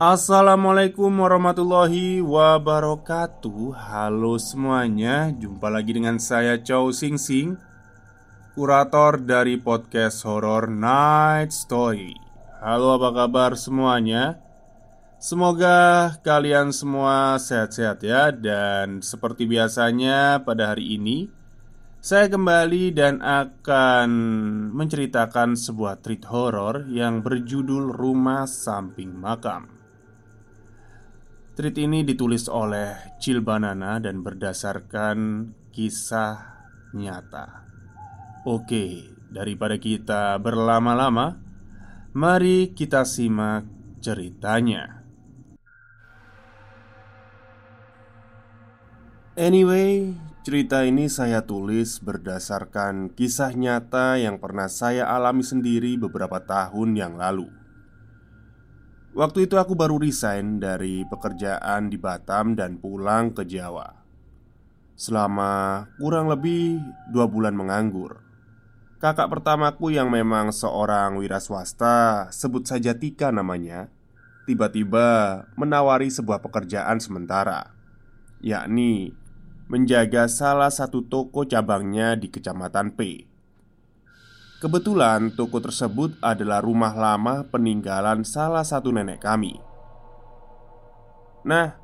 Assalamualaikum warahmatullahi wabarakatuh. Halo semuanya Jumpa lagi dengan saya Chow Sing Sing Kurator dari podcast horror Night Story. Halo apa kabar semuanya? Semoga kalian semua sehat-sehat ya Dan seperti biasanya pada hari ini Saya kembali dan akan menceritakan sebuah treat horror Yang berjudul Rumah Samping Makam Tweet ini ditulis oleh Cil Banana dan berdasarkan kisah nyata. Oke, daripada kita berlama-lama, mari kita simak ceritanya. Anyway, cerita ini saya tulis berdasarkan kisah nyata yang pernah saya alami sendiri beberapa tahun yang lalu. Waktu itu aku baru resign dari pekerjaan di Batam dan pulang ke Jawa. Selama kurang lebih dua bulan menganggur. Kakak pertamaku yang memang seorang wira swasta Sebut saja Tika namanya Tiba-tiba menawari sebuah pekerjaan sementara Yakni menjaga salah satu toko cabangnya di kecamatan P Kebetulan toko tersebut adalah rumah lama peninggalan salah satu nenek kami. Nah,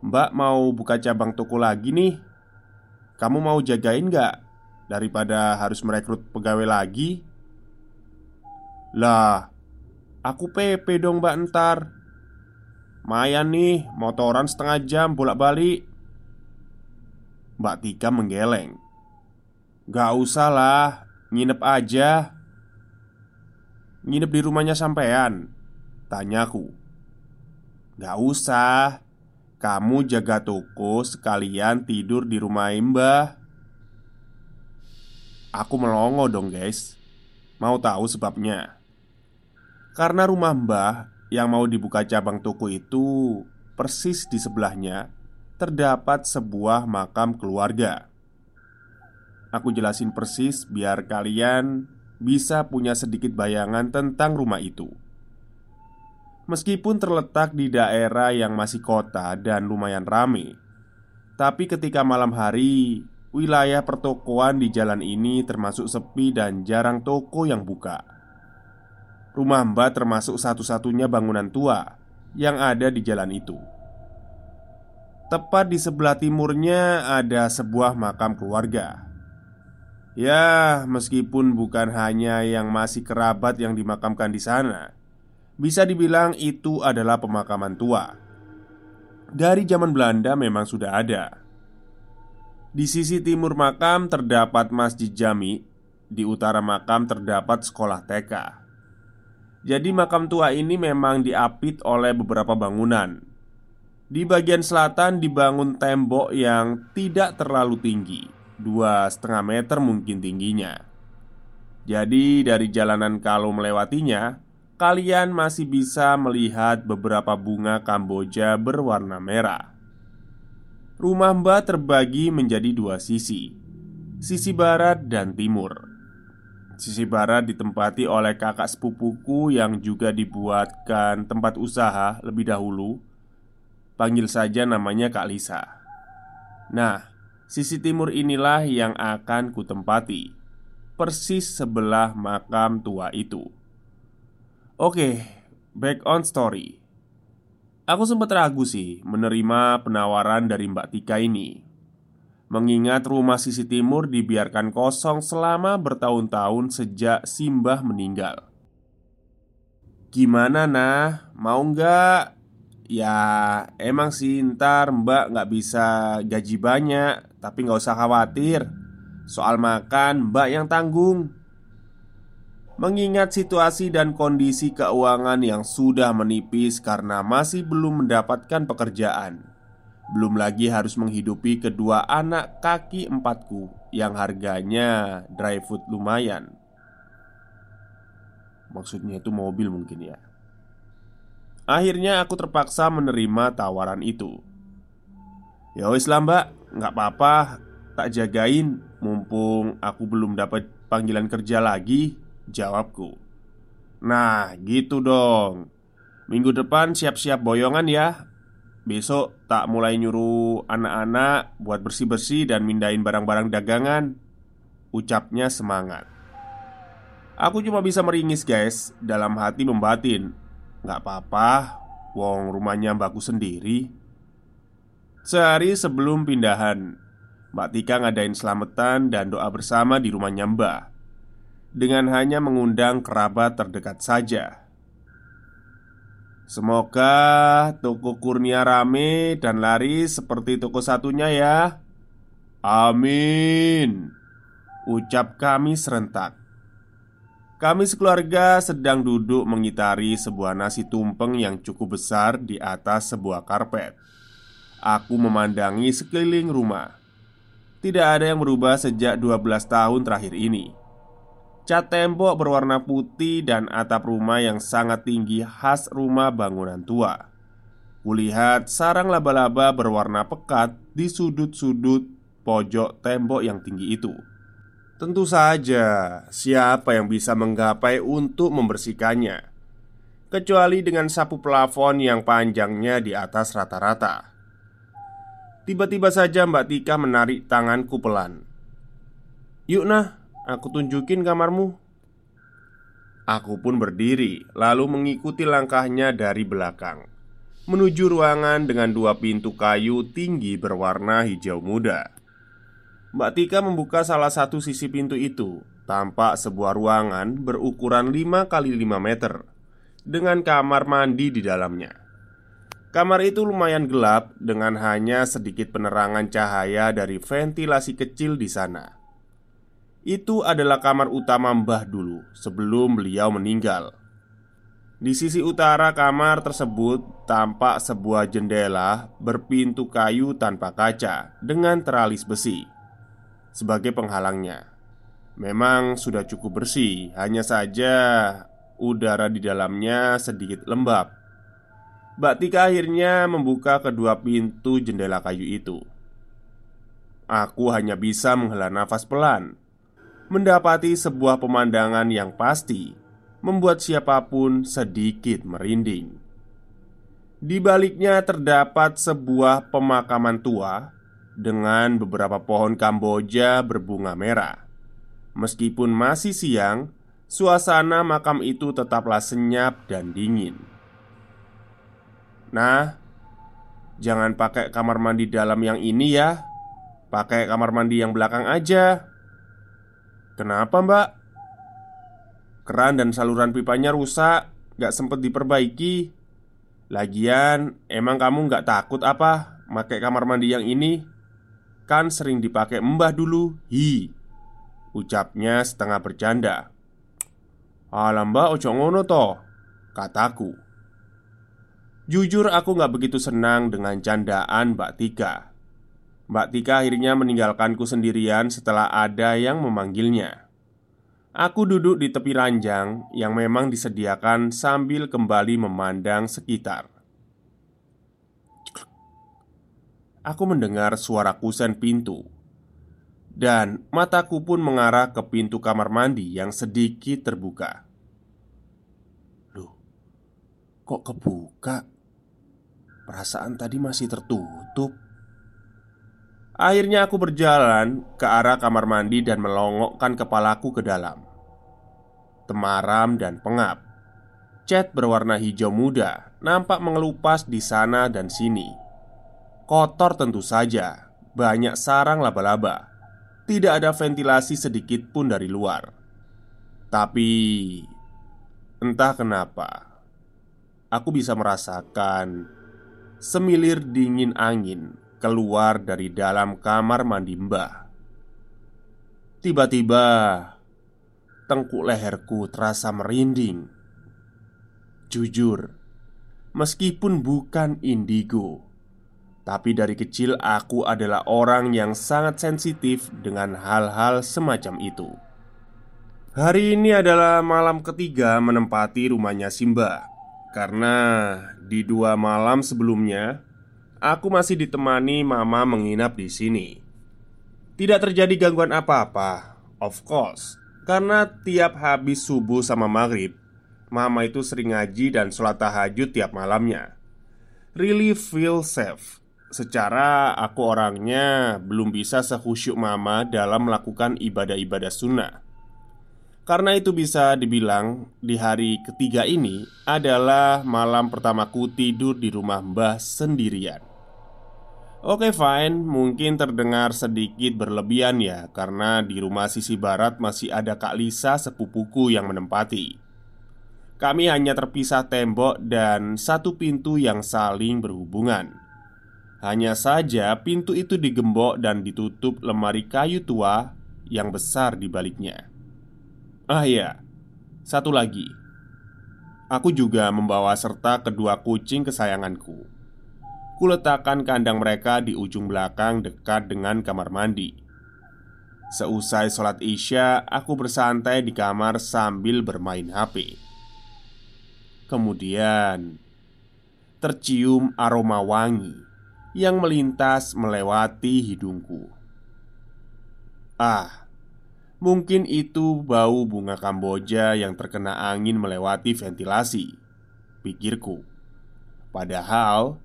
Mbak mau buka cabang toko lagi nih. Kamu mau jagain gak? Daripada harus merekrut pegawai lagi Lah, aku PP dong mbak ntar Mayan nih, motoran setengah jam bolak-balik Mbak Tika menggeleng Gak usah lah, Nginep aja. Nginep di rumahnya sampean Tanyaku Gak usah. Kamu jaga toko sekalian tidur di rumah Mbah Aku melongo dong guys. Mau tahu sebabnya? Karena rumah Mbah yang mau dibuka cabang toko itu Persis di sebelahnya Terdapat sebuah makam keluarga Aku jelasin persis biar kalian bisa punya sedikit bayangan tentang rumah itu. Meskipun terletak di daerah yang masih kota dan lumayan rame, tapi ketika malam hari, wilayah pertokoan di jalan ini termasuk sepi dan jarang toko yang buka. Rumah Mbak termasuk satu-satunya bangunan tua yang ada di jalan itu. Tepat di sebelah timurnya ada sebuah makam keluarga Ya, meskipun bukan hanya yang masih kerabat yang dimakamkan di sana, bisa dibilang itu adalah pemakaman tua. Dari zaman Belanda memang sudah ada. Di sisi timur makam terdapat Masjid Jami, di utara makam terdapat sekolah TK. Jadi makam tua ini memang diapit oleh beberapa bangunan. Di bagian selatan dibangun tembok yang tidak terlalu tinggi dua setengah meter mungkin tingginya. Jadi dari jalanan kalau melewatinya, kalian masih bisa melihat beberapa bunga Kamboja berwarna merah. Rumah Mbak terbagi menjadi dua sisi, sisi barat dan timur. Sisi barat ditempati oleh kakak sepupuku yang juga dibuatkan tempat usaha lebih dahulu. Panggil saja namanya Kak Lisa Nah, sisi timur inilah yang akan kutempati. Persis sebelah makam tua itu. Oke, back on story. Aku sempat ragu sih menerima penawaran dari Mbak Tika ini. Mengingat rumah sisi timur dibiarkan kosong selama bertahun-tahun sejak Simbah meninggal. Gimana nah? Mau nggak? Ya emang sih ntar mbak nggak bisa gaji banyak Tapi nggak usah khawatir. Soal makan mbak yang tanggung. Mengingat situasi dan kondisi keuangan yang sudah menipis karena masih belum mendapatkan pekerjaan. Belum lagi harus menghidupi kedua anak kaki empatku Yang harganya dry food lumayan. Maksudnya itu mobil mungkin ya. Akhirnya aku terpaksa menerima tawaran itu. Ya wis lah mbak Nggak apa-apa Tak jagain. Mumpung aku belum dapat panggilan kerja lagi Jawabku. Nah gitu dong. Minggu depan siap-siap boyongan ya. Besok tak mulai nyuruh anak-anak buat bersih-bersih dan mindahin barang-barang dagangan. Ucapnya semangat. Aku cuma bisa meringis guys. Dalam hati membatin. Gak apa-apa Wong rumahnya mbakku sendiri Sehari sebelum pindahan Mbak Tika ngadain selamatan dan doa bersama di rumahnya mbak Dengan hanya mengundang kerabat terdekat saja. Semoga toko Kurnia rame dan laris seperti toko satunya ya. Amin Ucap kami serentak. Kami sekeluarga sedang duduk mengitari sebuah nasi tumpeng yang cukup besar di atas sebuah karpet. Aku memandangi sekeliling rumah. Tidak ada yang berubah sejak 12 tahun terakhir ini. Cat tembok berwarna putih dan atap rumah yang sangat tinggi khas rumah bangunan tua. Kulihat sarang laba-laba berwarna pekat di sudut-sudut pojok tembok yang tinggi itu. Tentu saja, siapa yang bisa menggapai untuk membersihkannya, kecuali dengan sapu plafon yang panjangnya di atas rata-rata. Tiba-tiba saja Mbak Tika menarik tanganku pelan. "Yuk, nah, aku tunjukin kamarmu." Aku pun berdiri, lalu mengikuti langkahnya dari belakang menuju ruangan dengan dua pintu kayu tinggi berwarna hijau muda. Mbak Tika membuka salah satu sisi pintu itu Tampak sebuah ruangan berukuran 5 kali 5 meter Dengan kamar mandi di dalamnya Kamar itu lumayan gelap dengan hanya sedikit penerangan cahaya dari ventilasi kecil di sana Itu adalah kamar utama Mbah dulu sebelum beliau meninggal di sisi utara kamar tersebut tampak sebuah jendela berpintu kayu tanpa kaca dengan teralis besi sebagai penghalangnya. Memang sudah cukup bersih, hanya saja udara di dalamnya sedikit lembab. Mbak Tika akhirnya membuka kedua pintu jendela kayu itu. Aku hanya bisa menghela nafas pelan, mendapati sebuah pemandangan yang pasti membuat siapa pun sedikit merinding. Di baliknya terdapat sebuah pemakaman tua dengan beberapa pohon Kamboja berbunga merah. Meskipun masih siang, suasana makam itu tetaplah senyap dan dingin. Nah, jangan pakai kamar mandi dalam yang ini ya. Pakai kamar mandi yang belakang aja. Kenapa, Mbak? Keran dan saluran pipanya rusak, gak sempet diperbaiki. Lagian, emang kamu gak takut apa? Pakai kamar mandi yang ini? Kan sering dipakai mbah dulu Hi Ucapnya setengah bercanda Alam mbak ojo ngono toh Kataku Jujur aku gak begitu senang dengan candaan Mbak Tika. Mbak Tika akhirnya meninggalkanku sendirian setelah ada yang memanggilnya. Aku duduk di tepi ranjang yang memang disediakan sambil kembali memandang sekitar. Aku mendengar suara kusen pintu. Dan mataku pun mengarah ke pintu kamar mandi yang sedikit terbuka. Loh, kok kebuka? Perasaan tadi masih tertutup. Akhirnya aku berjalan ke arah kamar mandi dan melongokkan kepalaku ke dalam. Temaram dan pengap. Cat berwarna hijau muda nampak mengelupas di sana dan sini. Kotor tentu saja, banyak sarang laba-laba. Tidak ada ventilasi sedikit pun dari luar. Tapi entah kenapa, aku bisa merasakan semilir dingin angin keluar dari dalam kamar mandi Mbah. Tiba-tiba, tengkuk leherku terasa merinding Jujur, meskipun bukan indigo, tapi dari kecil aku adalah orang yang sangat sensitif dengan hal-hal semacam itu. Hari ini adalah malam ketiga menempati rumahnya Simba, karena di dua malam sebelumnya aku masih ditemani Mama menginap di sini. Tidak terjadi gangguan apa-apa, of course, karena tiap habis subuh sama maghrib Mama itu sering ngaji dan sholat tahajud tiap malamnya. Really feel safe. Secara aku orangnya belum bisa sehusyuk mama dalam melakukan ibadah-ibadah sunnah Karena itu bisa dibilang di hari ketiga ini adalah malam pertamaku tidur di rumah mbah sendirian Oke fine, mungkin terdengar sedikit berlebihan ya Karena di rumah sisi barat masih ada Kak Lisa sepupuku yang menempati kami hanya terpisah tembok dan satu pintu yang saling berhubungan. Hanya saja pintu itu digembok dan ditutup lemari kayu tua yang besar di baliknya. Ah ya, satu lagi. Aku juga membawa serta kedua kucing kesayanganku. Kuletakkan kandang mereka di ujung belakang dekat dengan kamar mandi. Seusai sholat Isya, aku bersantai di kamar sambil bermain HP. Kemudian tercium aroma wangi yang melintas melewati hidungku. Ah, mungkin itu bau bunga Kamboja yang terkena angin melewati ventilasi, pikirku. Padahal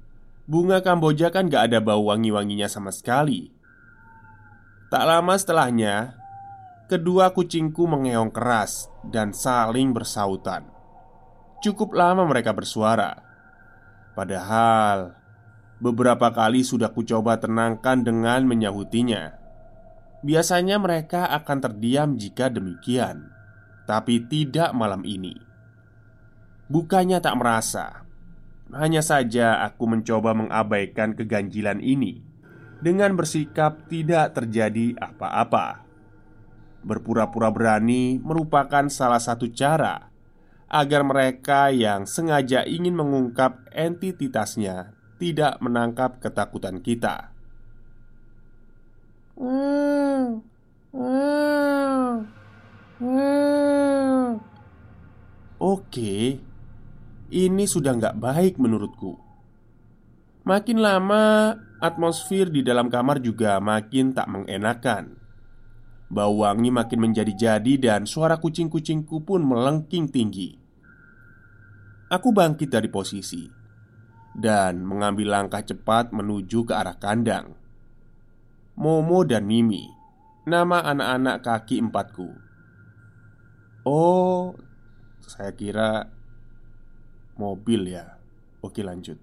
bunga Kamboja kan gak ada bau wangi-wanginya sama sekali. Tak lama setelahnya, kedua kucingku mengeong keras dan saling bersautan. Cukup lama mereka bersuara Padahal Beberapa kali sudah kucoba tenangkan dengan menyahutinya Biasanya mereka akan terdiam jika demikian Tapi tidak malam ini. Bukannya tak merasa. Hanya saja aku mencoba mengabaikan keganjilan ini Dengan bersikap tidak terjadi apa-apa. Berpura-pura berani merupakan salah satu cara agar mereka yang sengaja ingin mengungkap entitasnya tidak menangkap ketakutan kita. Oke, ini sudah nggak baik menurutku. Makin lama, atmosfer di dalam kamar juga makin tak mengenakan. Bau wangi makin menjadi-jadi dan suara kucing-kucingku pun melengking tinggi. Aku bangkit dari posisi Dan mengambil langkah cepat menuju ke arah kandang Momo dan Mimi. Nama anak-anak kaki empatku. Oh, saya kira mobil ya. Oke lanjut.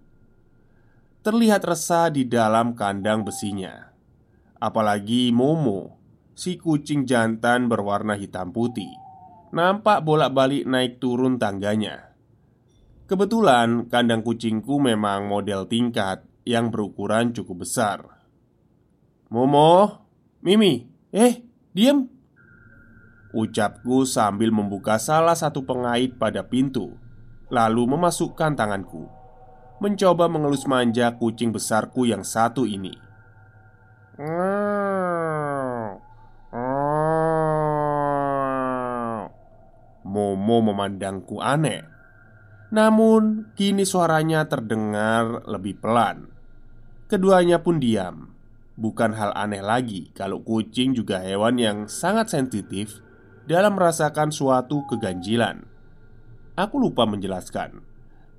Terlihat resah di dalam kandang besinya. Apalagi Momo Si kucing jantan berwarna hitam putih. Nampak bolak-balik naik turun tangganya. Kebetulan kandang kucingku memang model tingkat Yang berukuran cukup besar Momo Mimi Eh, diem Ucapku sambil membuka salah satu pengait pada pintu Lalu memasukkan tanganku Mencoba mengelus manja kucing besarku yang satu ini Momo memandangku aneh. Namun, kini suaranya terdengar lebih pelan. Keduanya pun diam. Bukan hal aneh lagi kalau kucing juga hewan yang sangat sensitif dalam merasakan suatu keganjilan. Aku lupa menjelaskan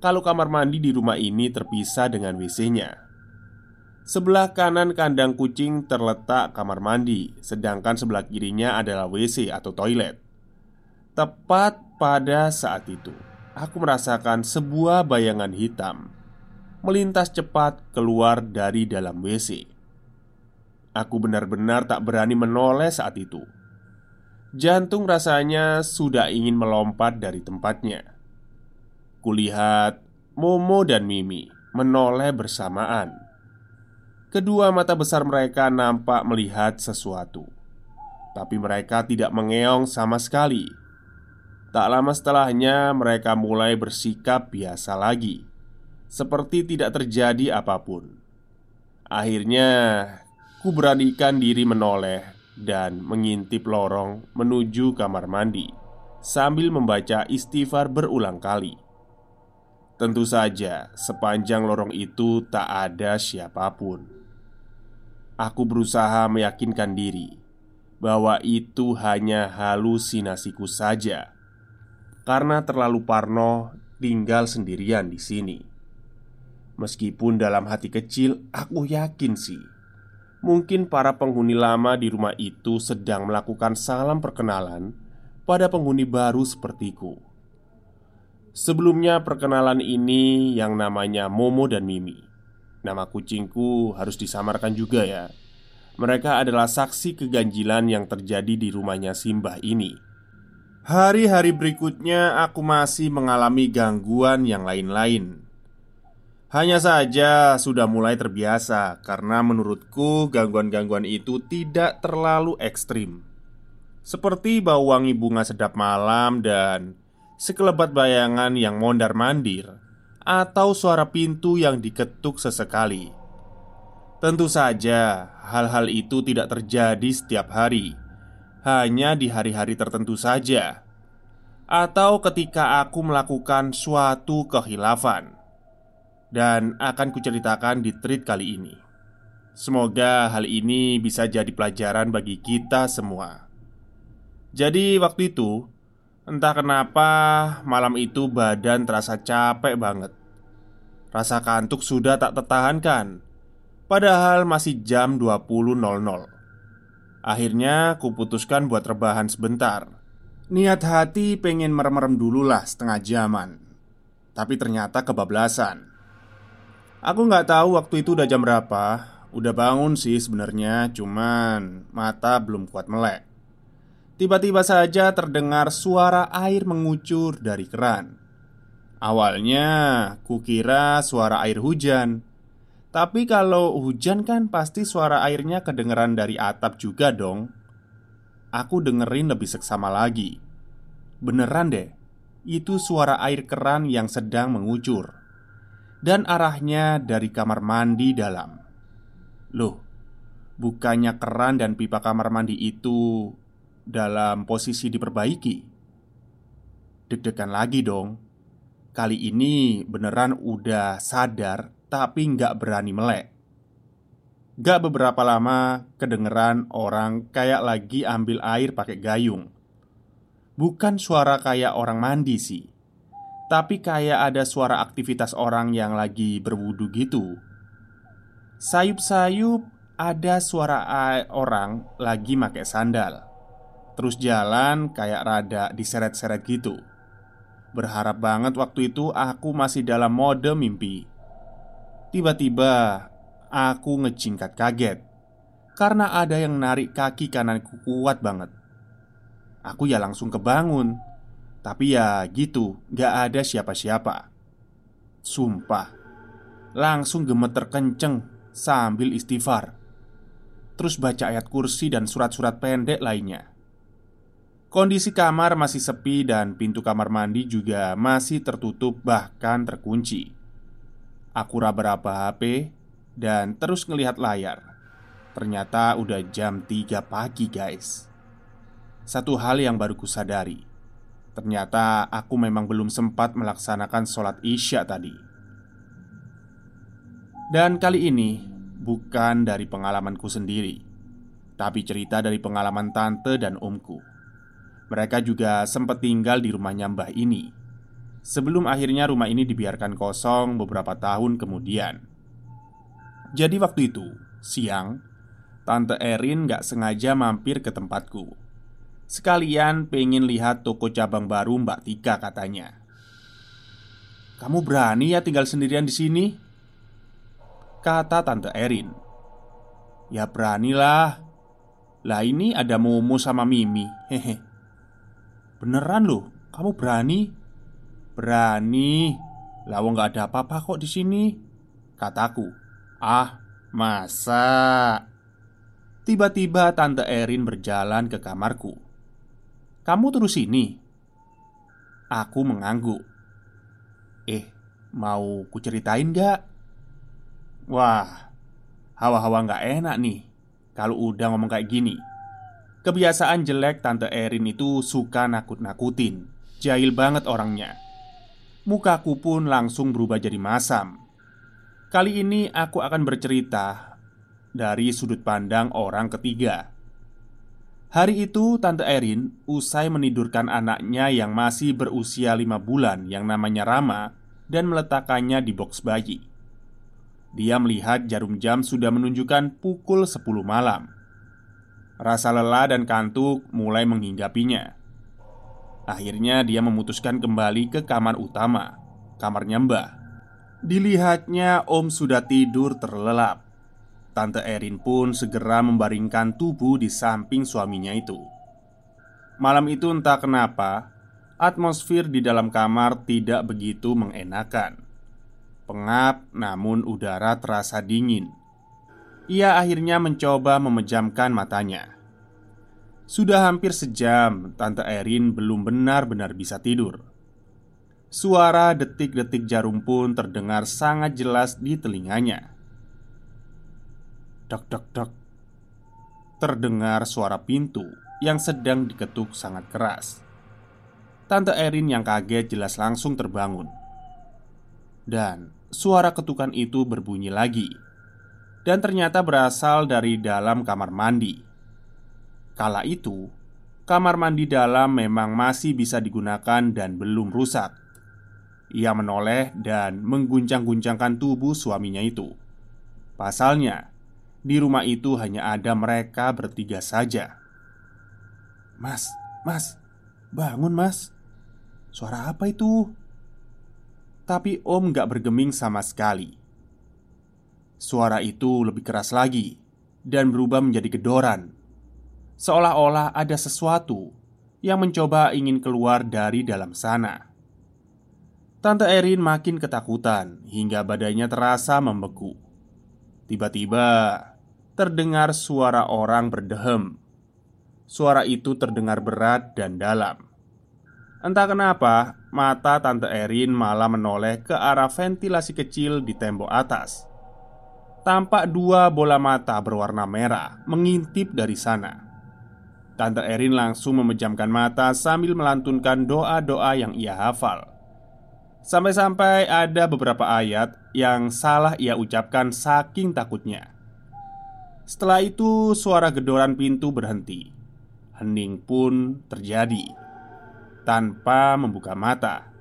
kalau kamar mandi di rumah ini terpisah dengan WC-nya. Sebelah kanan kandang kucing terletak kamar mandi, sedangkan sebelah kirinya adalah WC atau toilet. Tepat pada saat itu, aku merasakan sebuah bayangan hitam melintas cepat keluar dari dalam WC. Aku benar-benar tak berani menoleh saat itu. Jantung rasanya sudah ingin melompat dari tempatnya. Kulihat Momo dan Mimi menoleh bersamaan. Kedua mata besar mereka nampak melihat sesuatu, tapi mereka tidak mengeong sama sekali. Tak lama setelahnya, mereka mulai bersikap biasa lagi, seperti tidak terjadi apa pun. Akhirnya, ku beranikan diri menoleh dan mengintip lorong menuju kamar mandi sambil membaca istighfar berulang kali. Tentu saja, sepanjang lorong itu tak ada siapa pun. Aku berusaha meyakinkan diri bahwa itu hanya halusinasiku saja, karena terlalu parno tinggal sendirian di sini. Meskipun dalam hati kecil, aku yakin sih, mungkin para penghuni lama di rumah itu sedang melakukan salam perkenalan pada penghuni baru sepertiku. Sebelumnya perkenalan ini yang namanya Momo dan Mimi. Nama kucingku harus disamarkan juga ya. Mereka adalah saksi keganjilan yang terjadi di rumahnya Simbah ini. Hari-hari berikutnya aku masih mengalami gangguan yang lain-lain Hanya saja sudah mulai terbiasa Karena menurutku gangguan-gangguan itu tidak terlalu ekstrim Seperti bau wangi bunga sedap malam dan sekelebat bayangan yang mondar-mandir, atau suara pintu yang diketuk sesekali. Tentu saja, hal-hal itu tidak terjadi setiap hari, hanya di hari-hari tertentu saja, atau ketika aku melakukan suatu kehilafan, dan akan kuceritakan di treat kali ini. Semoga hal ini bisa jadi pelajaran bagi kita semua. Jadi, waktu itu Entah kenapa malam itu badan terasa capek banget. Rasa kantuk sudah tak tertahankan. Padahal masih jam 20.00 Akhirnya kuputuskan buat rebahan sebentar. Niat hati pengen merem-merem dulu lah setengah jaman. Tapi ternyata kebablasan Aku nggak tahu waktu itu udah jam berapa Udah bangun sih sebenarnya, cuman mata belum kuat melek Tiba-tiba saja terdengar suara air mengucur dari keran. Awalnya kukira suara air hujan, tapi kalau hujan kan pasti suara airnya kedengeran dari atap juga dong. Aku dengerin lebih seksama lagi. Beneran deh, itu suara air keran yang sedang mengucur dan arahnya dari kamar mandi dalam. Loh, bukannya keran dan pipa kamar mandi itu dalam posisi diperbaiki. Deg-degan lagi dong. Kali ini beneran udah sadar tapi nggak berani melek. Gak beberapa lama kedengeran orang kayak lagi ambil air pakai gayung. Bukan suara kayak orang mandi sih, tapi kayak ada suara aktivitas orang yang lagi berwudu gitu. Sayup-sayup ada suara orang lagi pakai sandal. Terus jalan kayak rada diseret-seret gitu. Berharap banget waktu itu aku masih dalam mode mimpi. Tiba-tiba aku ngejingkat kaget. Karena ada yang narik kaki kananku kuat banget. Aku ya langsung kebangun Tapi ya gitu, gak ada siapa-siapa. Sumpah Langsung gemeter kenceng sambil istighfar. Terus baca ayat kursi dan surat-surat pendek lainnya. Kondisi kamar masih sepi dan pintu kamar mandi juga masih tertutup bahkan terkunci. Aku raba-raba HP dan terus ngelihat layar. Ternyata udah jam 3 pagi guys. Satu hal yang baru kusadari Ternyata aku memang belum sempat melaksanakan sholat isya tadi. Dan kali ini bukan dari pengalamanku sendiri Tapi cerita dari pengalaman tante dan omku. Mereka juga sempat tinggal di rumahnya Mbah ini. Sebelum akhirnya rumah ini dibiarkan kosong beberapa tahun kemudian. Jadi waktu itu, siang Tante Erin gak sengaja mampir ke tempatku Sekalian pengen lihat toko cabang baru Mbak Tika katanya Kamu berani ya tinggal sendirian di sini? Kata Tante Erin Ya beranilah Lah ini ada Momo sama Mimi Hehe Beneran loh, kamu berani? Berani. Lawang nggak ada apa-apa kok di sini. Kataku. Ah, masa? Tiba-tiba Tante Erin berjalan ke kamarku. Kamu terus sini? Aku mengangguk. Eh, mau kuceritain gak? Wah, hawa-hawa nggak enak nih Kalau udah ngomong kayak gini Kebiasaan jelek Tante Erin itu suka nakut-nakutin Jahil banget orangnya Mukaku pun langsung berubah jadi masam. Kali ini aku akan bercerita dari sudut pandang orang ketiga. Hari itu Tante Erin usai menidurkan anaknya yang masih berusia lima bulan yang namanya Rama dan meletakkannya di box bayi. Dia melihat jarum jam sudah menunjukkan pukul 10 malam. Rasa lelah dan kantuk mulai menghinggapinya. Akhirnya dia memutuskan kembali ke kamar utama Kamarnya mbah Dilihatnya Om sudah tidur terlelap Tante Erin pun segera membaringkan tubuh di samping suaminya itu Malam itu entah kenapa Atmosfer di dalam kamar tidak begitu mengenakan Pengap namun udara terasa dingin Ia akhirnya mencoba memejamkan matanya sudah hampir sejam, Tante Erin belum benar-benar bisa tidur. Suara detik-detik jarum pun terdengar sangat jelas di telinganya. Dok, dok, dok. Terdengar suara pintu yang sedang diketuk sangat keras. Tante Erin yang kaget jelas langsung terbangun. Dan suara ketukan itu berbunyi lagi. Dan ternyata berasal dari dalam kamar mandi. Kala itu, kamar mandi dalam memang masih bisa digunakan dan belum rusak. Ia menoleh dan mengguncang-guncangkan tubuh suaminya itu. Pasalnya, di rumah itu hanya ada mereka bertiga saja. "Mas, Mas, bangun, Mas! Suara apa itu?" Tapi Om gak bergeming sama sekali. Suara itu lebih keras lagi dan berubah menjadi gedoran seolah-olah ada sesuatu yang mencoba ingin keluar dari dalam sana. Tante Erin makin ketakutan hingga badannya terasa membeku. Tiba-tiba terdengar suara orang berdehem. Suara itu terdengar berat dan dalam. Entah kenapa, mata Tante Erin malah menoleh ke arah ventilasi kecil di tembok atas. Tampak dua bola mata berwarna merah mengintip dari sana. Tante Erin langsung memejamkan mata sambil melantunkan doa-doa yang ia hafal. Sampai-sampai ada beberapa ayat yang salah ia ucapkan saking takutnya. Setelah itu, suara gedoran pintu berhenti. Hening pun terjadi tanpa membuka mata.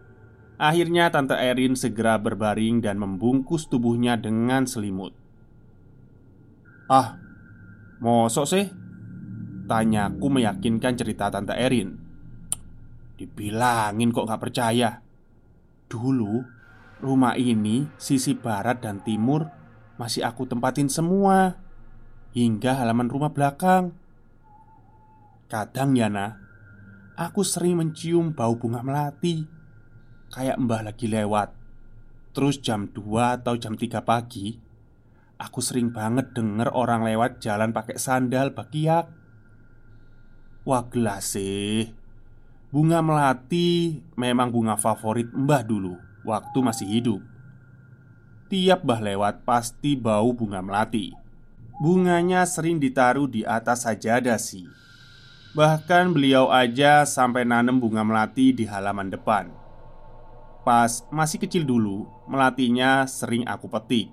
Akhirnya, Tante Erin segera berbaring dan membungkus tubuhnya dengan selimut. "Ah, mosok sih?" Tanyaku meyakinkan cerita Tante Erin Dibilangin kok gak percaya Dulu Rumah ini sisi barat dan timur Masih aku tempatin semua Hingga halaman rumah belakang. Kadang ya nah Aku sering mencium bau bunga melati Kayak mbah lagi lewat. Terus jam 2 atau jam 3 pagi Aku sering banget denger orang lewat jalan pakai sandal bakiak. Wah gelas sih. Bunga melati memang bunga favorit mbah dulu Waktu masih hidup. Tiap mbah lewat pasti bau bunga melati Bunganya sering ditaruh di atas sajadah sih. Bahkan beliau aja sampai nanem bunga melati di halaman depan. Pas masih kecil dulu, melatinya sering aku petik.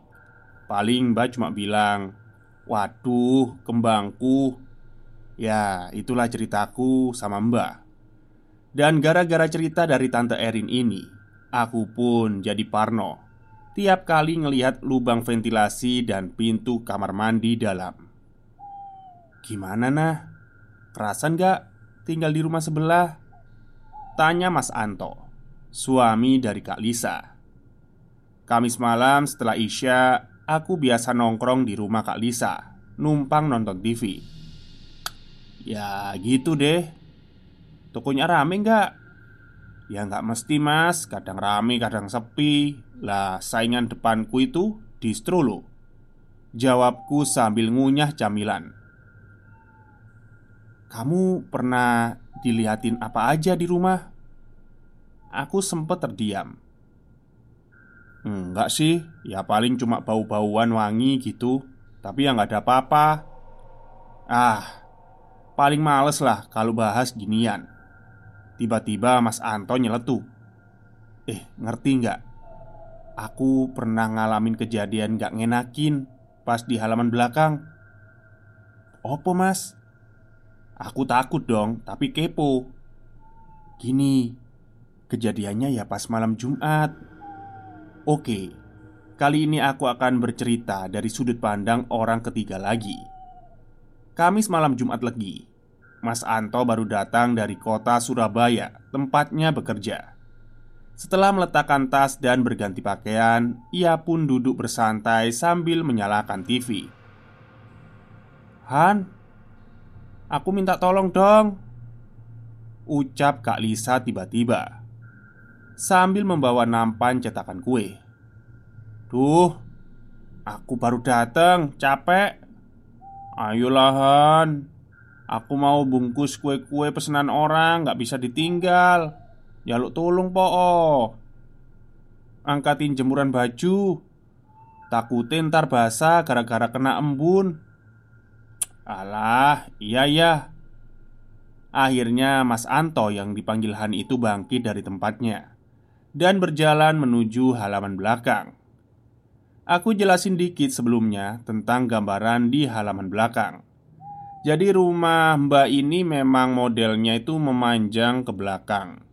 Paling mbah cuma bilang Waduh, kembangku. Ya, itulah ceritaku sama Mbak. Dan gara-gara cerita dari Tante Erin ini, aku pun jadi parno Tiap kali ngelihat lubang ventilasi dan pintu kamar mandi dalam Gimana nah? Kerasan gak tinggal di rumah sebelah? Tanya Mas Anto Suami dari Kak Lisa Kamis malam setelah Isya Aku biasa nongkrong di rumah Kak Lisa Numpang nonton TV Ya gitu deh Tokonya rame nggak? Ya nggak mesti mas, kadang rame kadang sepi Lah saingan depanku itu distro lo Jawabku sambil ngunyah camilan. Kamu pernah dilihatin apa aja di rumah? Aku sempet terdiam. Enggak sih, ya paling cuma bau-bauan wangi gitu Tapi ya nggak ada apa-apa. Ah, paling males lah kalau bahas ginian. Tiba-tiba Mas Anto nyeletu Eh, ngerti nggak? Aku pernah ngalamin kejadian gak ngenakin Pas di halaman belakang Opo mas? Aku takut dong, tapi kepo Gini Kejadiannya ya pas malam Jumat Oke Kali ini aku akan bercerita dari sudut pandang orang ketiga lagi Kamis malam Jumat Legi Mas Anto baru datang dari kota Surabaya, tempatnya bekerja. Setelah meletakkan tas dan berganti pakaian, ia pun duduk bersantai sambil menyalakan TV. "Han, aku minta tolong dong," ucap Kak Lisa tiba-tiba sambil membawa nampan cetakan kue. "Duh, aku baru datang, capek. Ayolah, Han." Aku mau bungkus kue-kue pesanan orang Gak bisa ditinggal Jaluk tolong po Angkatin jemuran baju. Takutin ntar basah gara-gara kena embun. Alah, iya ya Akhirnya Mas Anto yang dipanggil Han itu bangkit dari tempatnya Dan berjalan menuju halaman belakang. Aku jelasin dikit sebelumnya tentang gambaran di halaman belakang. Jadi rumah mbak ini memang modelnya itu memanjang ke belakang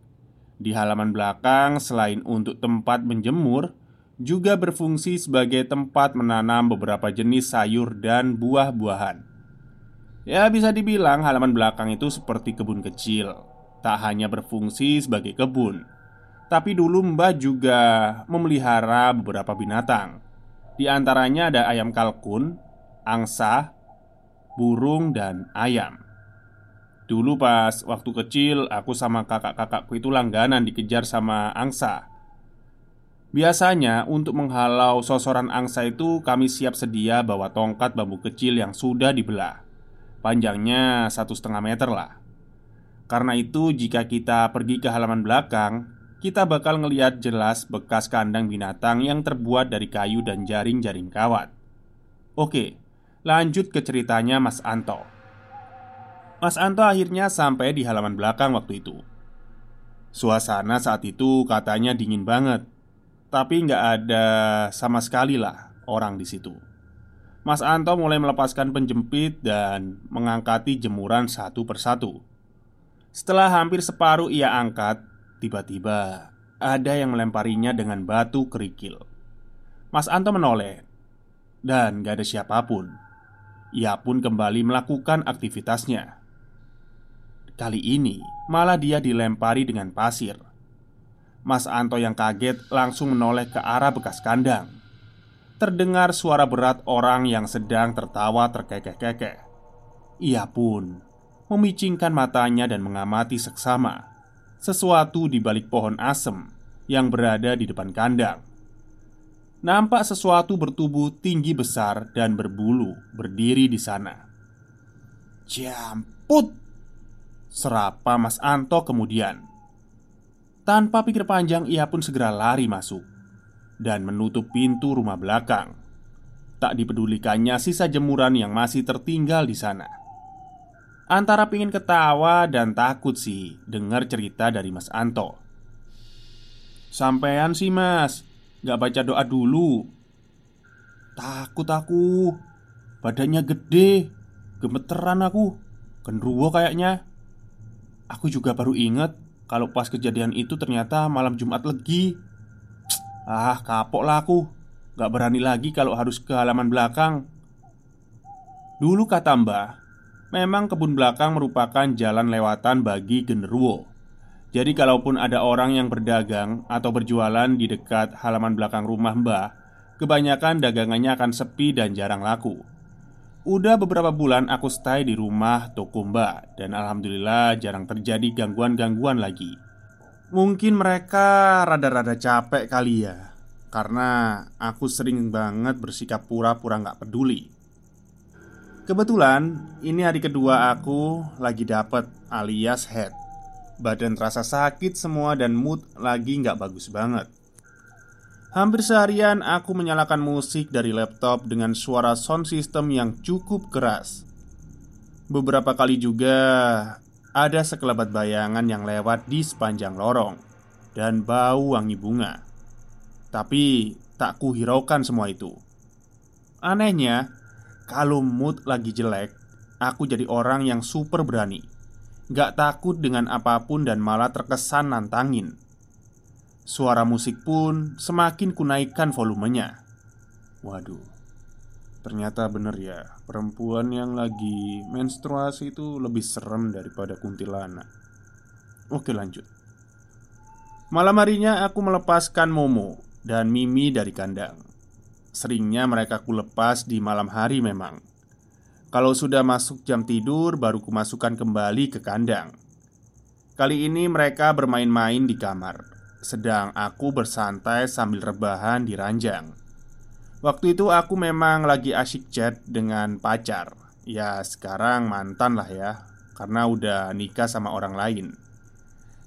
Di halaman belakang selain untuk tempat menjemur Juga berfungsi sebagai tempat menanam beberapa jenis sayur dan buah-buahan. Ya bisa dibilang halaman belakang itu seperti kebun kecil. Tak hanya berfungsi sebagai kebun Tapi dulu mbak juga memelihara beberapa binatang. Di antaranya ada ayam kalkun, angsa, burung, dan ayam. Dulu pas waktu kecil aku sama kakak-kakakku itu langganan dikejar sama angsa. Biasanya untuk menghalau sosoran angsa itu kami siap sedia bawa tongkat bambu kecil yang sudah dibelah. Panjangnya satu setengah meter lah. Karena itu jika kita pergi ke halaman belakang Kita bakal ngeliat jelas bekas kandang binatang yang terbuat dari kayu dan jaring-jaring kawat. Oke, Lanjut ke ceritanya Mas Anto Mas Anto akhirnya sampai di halaman belakang waktu itu. Suasana saat itu katanya dingin banget Tapi nggak ada sama sekali lah orang di situ. Mas Anto mulai melepaskan penjepit dan mengangkati jemuran satu persatu. Setelah hampir separuh ia angkat Tiba-tiba ada yang melemparinya dengan batu kerikil. Mas Anto menoleh Dan gak ada siapa pun. Ia pun kembali melakukan aktivitasnya. Kali ini malah dia dilempari dengan pasir. Mas Anto yang kaget langsung menoleh ke arah bekas kandang. Terdengar suara berat orang yang sedang tertawa terkekeh-kekeh. Ia pun memicingkan matanya dan mengamati seksama sesuatu di balik pohon asem yang berada di depan kandang. Nampak sesuatu bertubuh tinggi besar dan berbulu berdiri di sana. Jamput! Serapa Mas Anto kemudian. Tanpa pikir panjang, ia pun segera lari masuk dan menutup pintu rumah belakang. Tak dipedulikannya sisa jemuran yang masih tertinggal di sana. Antara pingin ketawa dan takut sih dengar cerita dari Mas Anto. Sampean sih mas Gak baca doa dulu Takut aku Badannya gede Gemeteran aku Genruwo kayaknya Aku juga baru inget Kalau pas kejadian itu ternyata malam Jumat Legi. Ah, kapok lah aku. Gak berani lagi kalau harus ke halaman belakang. Dulu kata mbah Memang kebun belakang merupakan jalan lewatan bagi genderuwo. Jadi kalaupun ada orang yang berdagang atau berjualan di dekat halaman belakang rumah mbah Kebanyakan dagangannya akan sepi dan jarang laku Udah beberapa bulan aku stay di rumah toko mbak Dan Alhamdulillah jarang terjadi gangguan-gangguan lagi. Mungkin mereka rada-rada capek kali ya karena aku sering banget bersikap pura-pura gak peduli. Kebetulan ini hari kedua aku lagi dapet alias head. Badan terasa sakit semua dan mood lagi gak bagus banget Hampir seharian aku menyalakan musik dari laptop dengan suara sound system yang cukup keras. Beberapa kali juga ada sekelebat bayangan yang lewat di sepanjang lorong Dan bau wangi bunga. Tapi tak kuhiraukan semua itu. Anehnya Kalau mood lagi jelek Aku jadi orang yang super berani. Gak takut dengan apa pun dan malah terkesan nantangin Suara musik pun semakin kunaikan volumenya Waduh Ternyata bener ya Perempuan yang lagi menstruasi itu lebih serem daripada kuntilanak Oke lanjut Malam harinya aku melepaskan Momo dan Mimi dari kandang. Seringnya mereka kulepas di malam hari memang. Kalau sudah masuk jam tidur, baru kumasukkan kembali ke kandang. Kali ini mereka bermain-main di kamar, sedang aku bersantai sambil rebahan di ranjang. Waktu itu aku memang lagi asyik chat dengan pacar. Ya, sekarang mantan lah ya, karena udah nikah sama orang lain.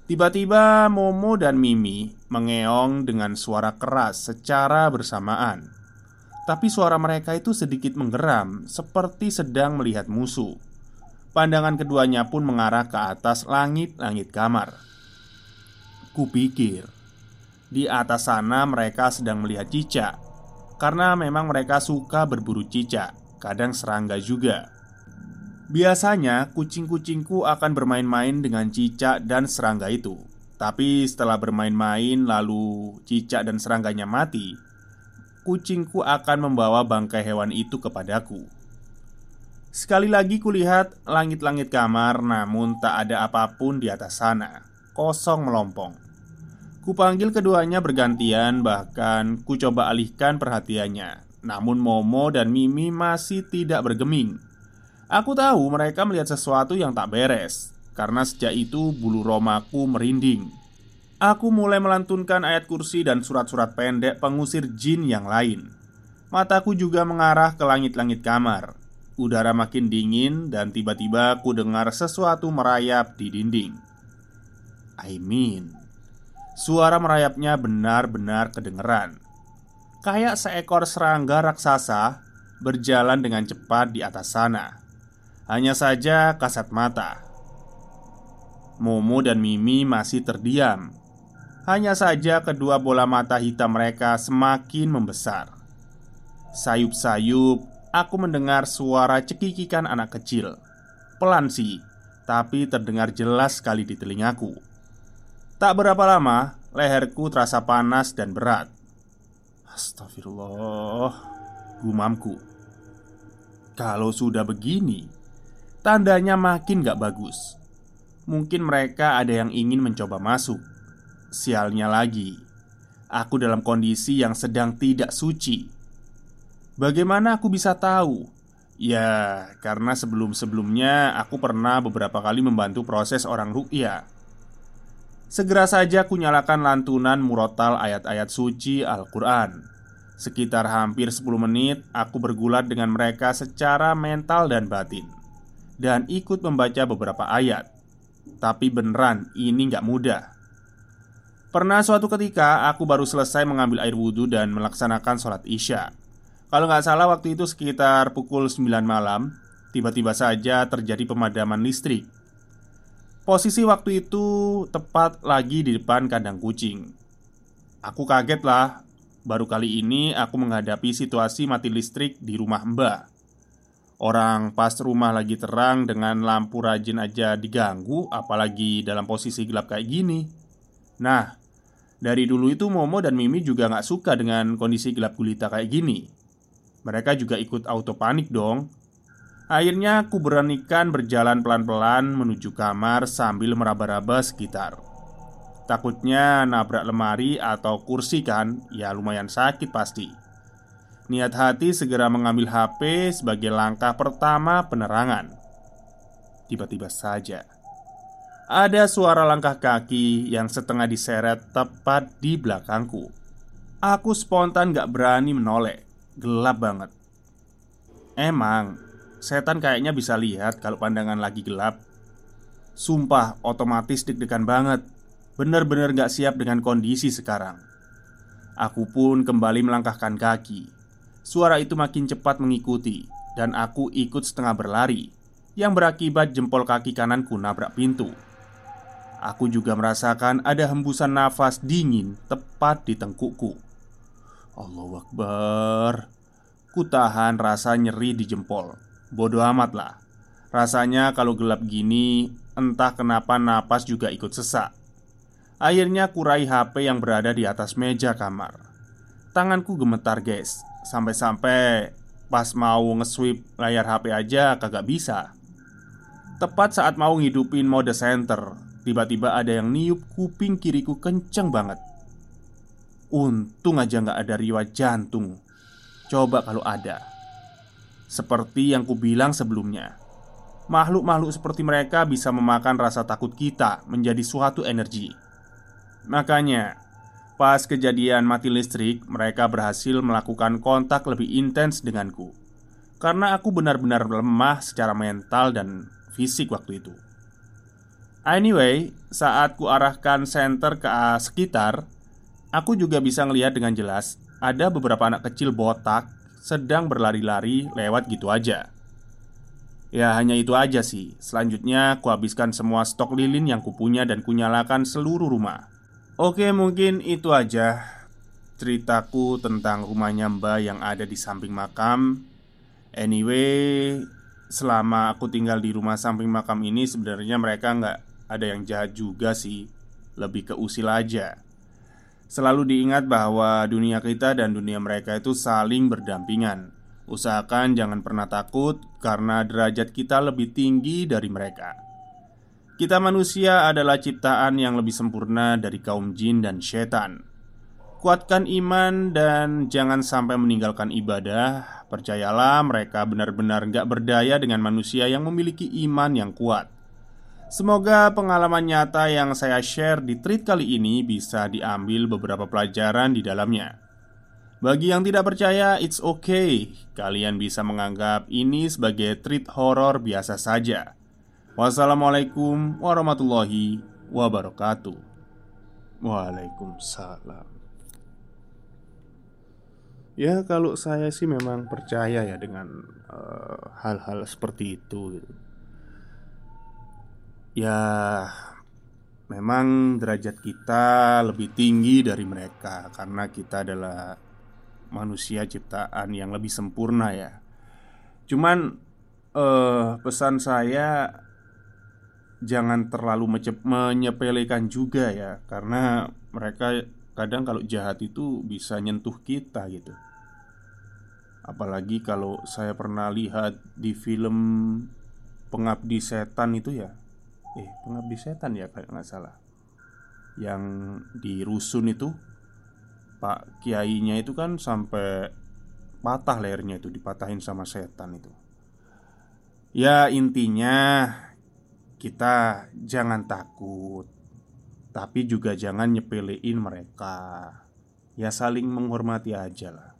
Tiba-tiba Momo dan Mimi mengeong dengan suara keras secara bersamaan. Tapi suara mereka itu sedikit menggeram, seperti sedang melihat musuh. Pandangan keduanya pun mengarah ke atas langit-langit kamar. Kupikir. Di atas sana mereka sedang melihat cicak, karena memang mereka suka berburu cicak, kadang serangga juga. Biasanya kucing-kucingku akan bermain-main dengan cicak dan serangga itu. Tapi setelah bermain-main lalu cicak dan serangganya mati Kucingku akan membawa bangkai hewan itu kepadaku. Sekali lagi kulihat langit-langit kamar namun tak ada apa pun di atas sana. Kosong melompong Kupanggil keduanya bergantian bahkan ku coba alihkan perhatiannya. Namun Momo dan Mimi masih tidak bergeming. Aku tahu mereka melihat sesuatu yang tak beres Karena sejak itu bulu romaku merinding. Aku mulai melantunkan ayat kursi dan surat-surat pendek pengusir jin yang lain. Mataku juga mengarah ke langit-langit kamar. Udara makin dingin dan tiba-tiba aku dengar sesuatu merayap di dinding. I mean Suara merayapnya benar-benar kedengeran. Kayak seekor serangga raksasa berjalan dengan cepat di atas sana. Hanya saja kasat mata. Momo dan Mimi masih terdiam. Hanya saja kedua bola mata hitam mereka semakin membesar. Sayup-sayup Aku mendengar suara cekikikan anak kecil. Pelan sih Tapi terdengar jelas sekali di telingaku Tak berapa lama Leherku terasa panas dan berat. Astagfirullah Gumamku. Kalau sudah begini Tandanya makin gak bagus. Mungkin mereka ada yang ingin mencoba masuk. Sialnya lagi Aku dalam kondisi yang sedang tidak suci. Bagaimana aku bisa tahu? Ya, karena sebelum-sebelumnya aku pernah beberapa kali membantu proses orang ru'ya Segera saja aku nyalakan lantunan murotal ayat-ayat suci Al-Quran Sekitar hampir 10 menit aku bergulat dengan mereka secara mental dan batin dan ikut membaca beberapa ayat. Tapi beneran, ini nggak mudah. Pernah suatu ketika aku baru selesai mengambil air wudhu dan melaksanakan sholat isya. Kalau nggak salah waktu itu sekitar pukul 9 malam, tiba-tiba saja terjadi pemadaman listrik. Posisi waktu itu tepat lagi di depan kandang kucing. Aku kaget lah, baru kali ini aku menghadapi situasi mati listrik di rumah mbak. Orang pas rumah lagi terang dengan lampu rajin aja diganggu Apalagi dalam posisi gelap kayak gini Nah, Dari dulu itu Momo dan Mimi juga gak suka dengan kondisi gelap gulita kayak gini Mereka juga ikut auto panik dong Akhirnya aku beranikan berjalan pelan-pelan menuju kamar sambil meraba-raba sekitar. Takutnya nabrak lemari atau kursi kan? Ya lumayan sakit pasti. Niat hati segera mengambil HP sebagai langkah pertama penerangan. Tiba-tiba saja ada suara langkah kaki yang setengah diseret tepat di belakangku. Aku spontan gak berani menoleh, gelap banget. Emang, setan kayaknya bisa lihat kalau pandangan lagi gelap. Sumpah, otomatis deg-degan banget. Bener-bener gak siap dengan kondisi sekarang. Aku pun kembali melangkahkan kaki. Suara itu makin cepat mengikuti, dan aku ikut setengah berlari, yang berakibat jempol kaki kananku nabrak pintu. Aku juga merasakan ada hembusan nafas dingin tepat di tengkukku. Allah Akbar. Ku tahan rasa nyeri di jempol. Bodoh amat lah. Rasanya kalau gelap gini, entah kenapa napas juga ikut sesak. Akhirnya kurai HP yang berada di atas meja kamar. Tanganku gemetar, guys. Sampai-sampai pas mau nge-sweep layar HP aja kagak bisa. Tepat saat mau ngidupin mode center, Tiba-tiba ada yang niup kuping kiriku kenceng banget Untung aja nggak ada riwayat jantung Coba kalau ada Seperti yang kubilang sebelumnya. Makhluk-makhluk seperti mereka bisa memakan rasa takut kita menjadi suatu energi. Makanya Pas kejadian mati listrik Mereka berhasil melakukan kontak lebih intens denganku. Karena aku benar-benar lemah secara mental dan fisik waktu itu. Anyway, saat ku arahkan senter ke sekitar, aku juga bisa ngelihat dengan jelas ada beberapa anak kecil botak sedang berlari-lari lewat gitu aja. Ya hanya itu aja sih. Selanjutnya ku habiskan semua stok lilin yang kupunya dan kunyalakan seluruh rumah. Oke mungkin itu aja Ceritaku tentang rumahnya mbak yang ada di samping makam. Anyway Selama aku tinggal di rumah samping makam ini Sebenarnya mereka nggak ada yang jahat juga sih. Lebih ke usil aja Selalu diingat bahwa dunia kita dan dunia mereka itu saling berdampingan. Usahakan jangan pernah takut karena derajat kita lebih tinggi dari mereka. Kita manusia adalah ciptaan yang lebih sempurna dari kaum jin dan setan. Kuatkan iman dan jangan sampai meninggalkan ibadah. Percayalah mereka benar-benar gak berdaya dengan manusia yang memiliki iman yang kuat Semoga pengalaman nyata yang saya share di treat kali ini bisa diambil beberapa pelajaran di dalamnya. Bagi yang tidak percaya, it's okay. Kalian bisa menganggap ini sebagai treat horor biasa saja. Wassalamualaikum warahmatullahi wabarakatuh. Waalaikumsalam. Ya, kalau saya sih memang percaya ya dengan eh, hal-hal uh, seperti itu. Gitu Ya, memang derajat kita lebih tinggi dari mereka karena kita adalah manusia ciptaan yang lebih sempurna ya. Cuman eh, pesan saya jangan terlalu menyepelekan juga ya karena mereka kadang kalau jahat itu bisa nyentuh kita gitu. Apalagi kalau saya pernah lihat di film Pengabdi Setan itu ya Eh pengabdi setan ya kalau nggak salah. Yang di rusun itu Pak kiainya itu kan sampai patah lehernya itu dipatahin sama setan itu. Ya intinya kita jangan takut Tapi juga jangan nyepelein mereka. Ya saling menghormati aja lah.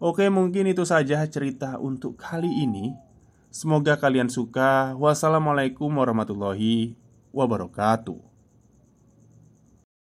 Oke mungkin itu saja cerita untuk kali ini Semoga kalian suka. Wassalamualaikum warahmatullahi wabarakatuh.